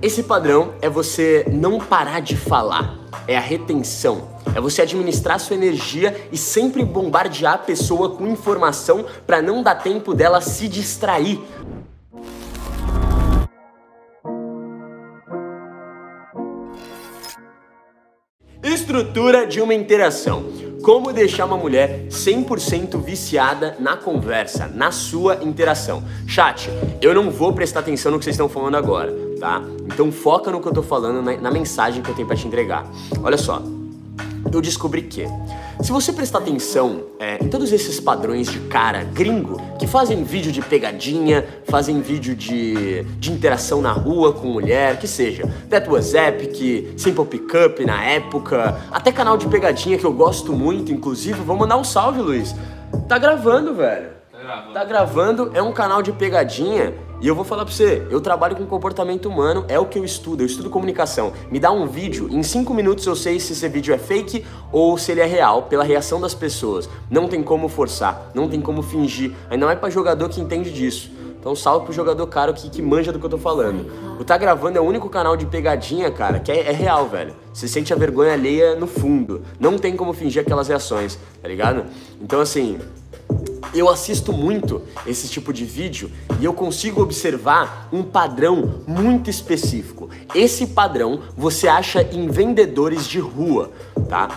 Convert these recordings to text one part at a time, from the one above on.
Esse padrão é você não parar de falar, é a retenção. É você administrar sua energia e sempre bombardear a pessoa com informação para não dar tempo dela se distrair. Estrutura de uma interação. Como deixar uma mulher 100% viciada na conversa, na sua interação. Chat, eu não vou prestar atenção no que vocês estão falando agora, tá? Então foca no que eu tô falando, na, na mensagem que eu tenho para te entregar. Olha só, eu descobri que se você prestar atenção é, em todos esses padrões de cara gringo que fazem vídeo de pegadinha, fazem vídeo de, de interação na rua com mulher, que seja That Was Epic, Simple Pickup na época, até canal de pegadinha que eu gosto muito, inclusive, vou mandar um salve, Luiz. Tá gravando, velho. Tá gravando. Tá gravando, é um canal de pegadinha e eu vou falar pra você, eu trabalho com comportamento humano, é o que eu estudo, eu estudo comunicação. Me dá um vídeo, em 5 minutos eu sei se esse vídeo é fake ou se ele é real, pela reação das pessoas. Não tem como forçar, não tem como fingir, ainda mais pra jogador que entende disso. Então salve pro jogador caro que, que manja do que eu tô falando. O Tá Gravando é o único canal de pegadinha, cara, que é, é real, velho. Você sente a vergonha alheia no fundo. Não tem como fingir aquelas reações, tá ligado? Então assim, eu assisto muito esse tipo de vídeo e eu consigo observar um padrão muito específico. Esse padrão você acha em vendedores de rua, tá?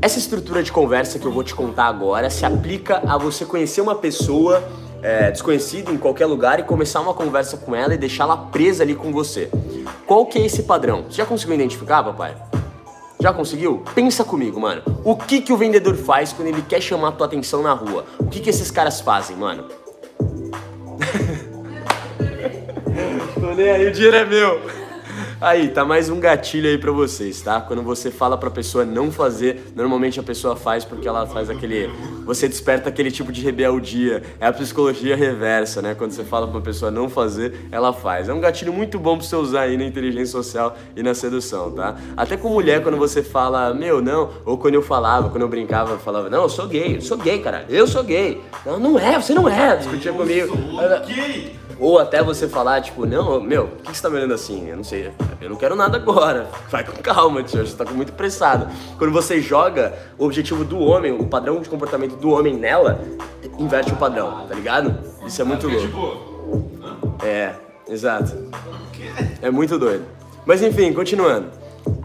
Essa estrutura de conversa que eu vou te contar agora se aplica a você conhecer uma pessoa é, desconhecida em qualquer lugar e começar uma conversa com ela e deixá-la presa ali com você. Qual que é esse padrão? Você já conseguiu identificar, papai? Já conseguiu? Pensa comigo, mano. O que que o vendedor faz quando ele quer chamar a tua atenção na rua? O que que esses caras fazem, mano? Tô nem aí, o dinheiro é meu. Aí, tá mais um gatilho aí pra vocês, tá? Quando você fala pra pessoa não fazer, normalmente a pessoa faz porque ela faz aquele. Você desperta aquele tipo de rebeldia. É a psicologia reversa, né? Quando você fala pra uma pessoa não fazer, ela faz. É um gatilho muito bom pra você usar aí na inteligência social e na sedução, tá? Até com mulher, quando você fala, meu, não, ou quando eu falava, quando eu brincava, eu falava, não, eu sou gay, eu sou gay, cara, eu sou gay. Não, não é, você não é, discutia comigo. Sou gay. Ou até você falar, tipo, não, meu, por que você tá me olhando assim? Eu não sei, eu não quero nada agora. Vai com calma, tio, você tá muito pressado. Quando você joga o objetivo do homem, o padrão de comportamento do homem nela, inverte o padrão, tá ligado? Isso é muito louco. Tipo, É, exato. É muito doido. Mas enfim, continuando.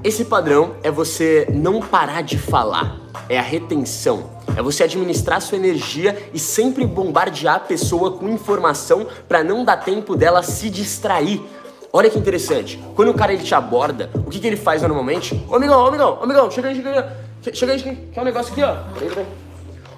Esse padrão é você não parar de falar, é a retenção. É você administrar sua energia e sempre bombardear a pessoa com informação para não dar tempo dela se distrair. Olha que interessante. Quando o cara ele te aborda, o que, que ele faz normalmente? Ô amigão, ô amigão, ô amigão, chega aí, chega aí. Che- Chega aí. Quer um negócio aqui, ó.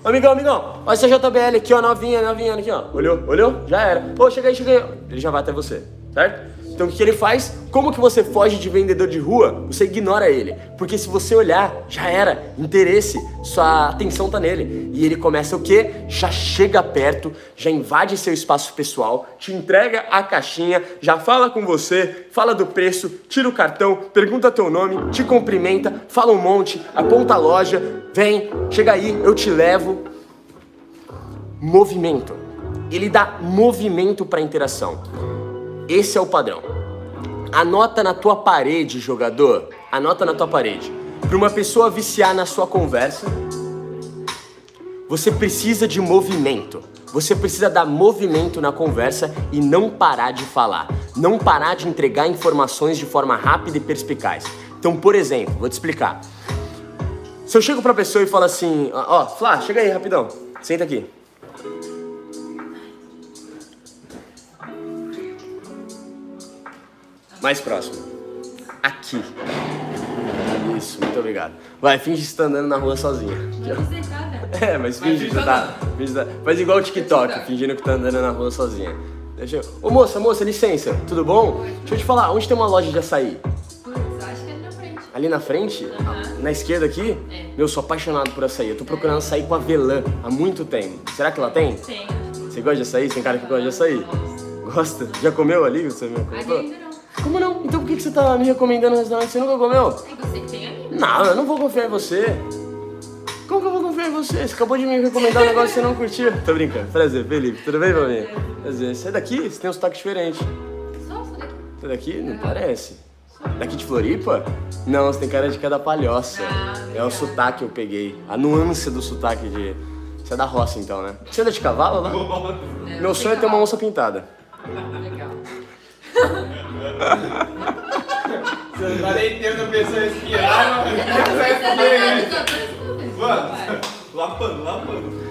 Ô, amigão, amigão, olha essa JBL aqui, ó, novinha, novinha, aqui, ó. Olhou, olhou? Já era. Ô, chega aí, chega aí. Ele já vai até você, certo? Então o que ele faz? Como que você foge de vendedor de rua? Você ignora ele. Porque se você olhar, já era. Interesse, sua atenção tá nele. E ele começa o quê? Já chega perto, já invade seu espaço pessoal, te entrega a caixinha, já fala com você, fala do preço, tira o cartão, pergunta teu nome, te cumprimenta, fala um monte, aponta a loja, vem, chega aí, eu te levo. Movimento. Ele dá movimento para interação. Esse é o padrão. Anota na tua parede, jogador. Anota na tua parede. Para uma pessoa viciar na sua conversa, você precisa de movimento. Você precisa dar movimento na conversa e não parar de falar. Não parar de entregar informações de forma rápida e perspicaz. Então, por exemplo, vou te explicar. Se eu chego pra pessoa e falo assim, ó, ó, Flá, chega aí rapidão. Senta aqui. Mais próximo. Aqui. Isso, muito obrigado. Vai, finge que você tá andando na rua sozinha. Aqui, ó. É, mas finge que você tá. finge que tá- Faz igual o TikTok, fingindo que tá andando na rua sozinha. Deixa eu. Ô moça, moça, licença, tudo bom? Deixa eu te falar, onde tem uma loja de açaí? Putz, acho que é ali na frente. Ali na frente? Aham. Na esquerda aqui? É. Meu, sou apaixonado por açaí. Eu tô procurando açaí com avelã há muito tempo. Será que ela tem? Tem. Você gosta de açaí? Tem cara que gosta de açaí? Gosta? Já comeu ali? Você me contou? Que que você tá me recomendando um restaurante que você nunca comeu? É você que tem ali. Não, eu não vou confiar em você. Como que eu vou confiar em você? Você acabou de me recomendar um negócio que você não curtiu. Tô brincando. Prazer, Felipe. Tudo bem, Felipe? Prazer. Sai daqui, você tem um sotaque diferente. Só essa daqui. Você é daqui? Não parece. Daqui de Floripa? Não, você tem cara de que é da palhoça. É o sotaque que eu peguei. A nuance do sotaque de. Você é da roça então, né? Você anda de cavalo lá? Não, Meu sonho é ter uma onça pintada. Legal. Você não tá nem tendo a pessoa respirar, Mano, lapando, lapando.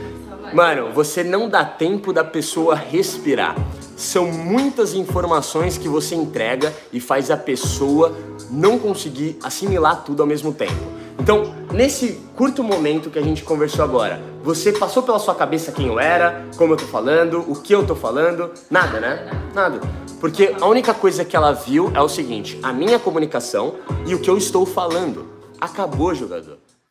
Mano, você não dá tempo da pessoa respirar. São muitas informações que você entrega e faz a pessoa não conseguir assimilar tudo ao mesmo tempo. Então, nesse curto momento que a gente conversou agora, você passou pela sua cabeça quem eu era, como eu tô falando, o que eu tô falando? Nada, né? Nada. Porque a única coisa que ela viu é o seguinte: a minha comunicação e o que eu estou falando. Acabou, jogador.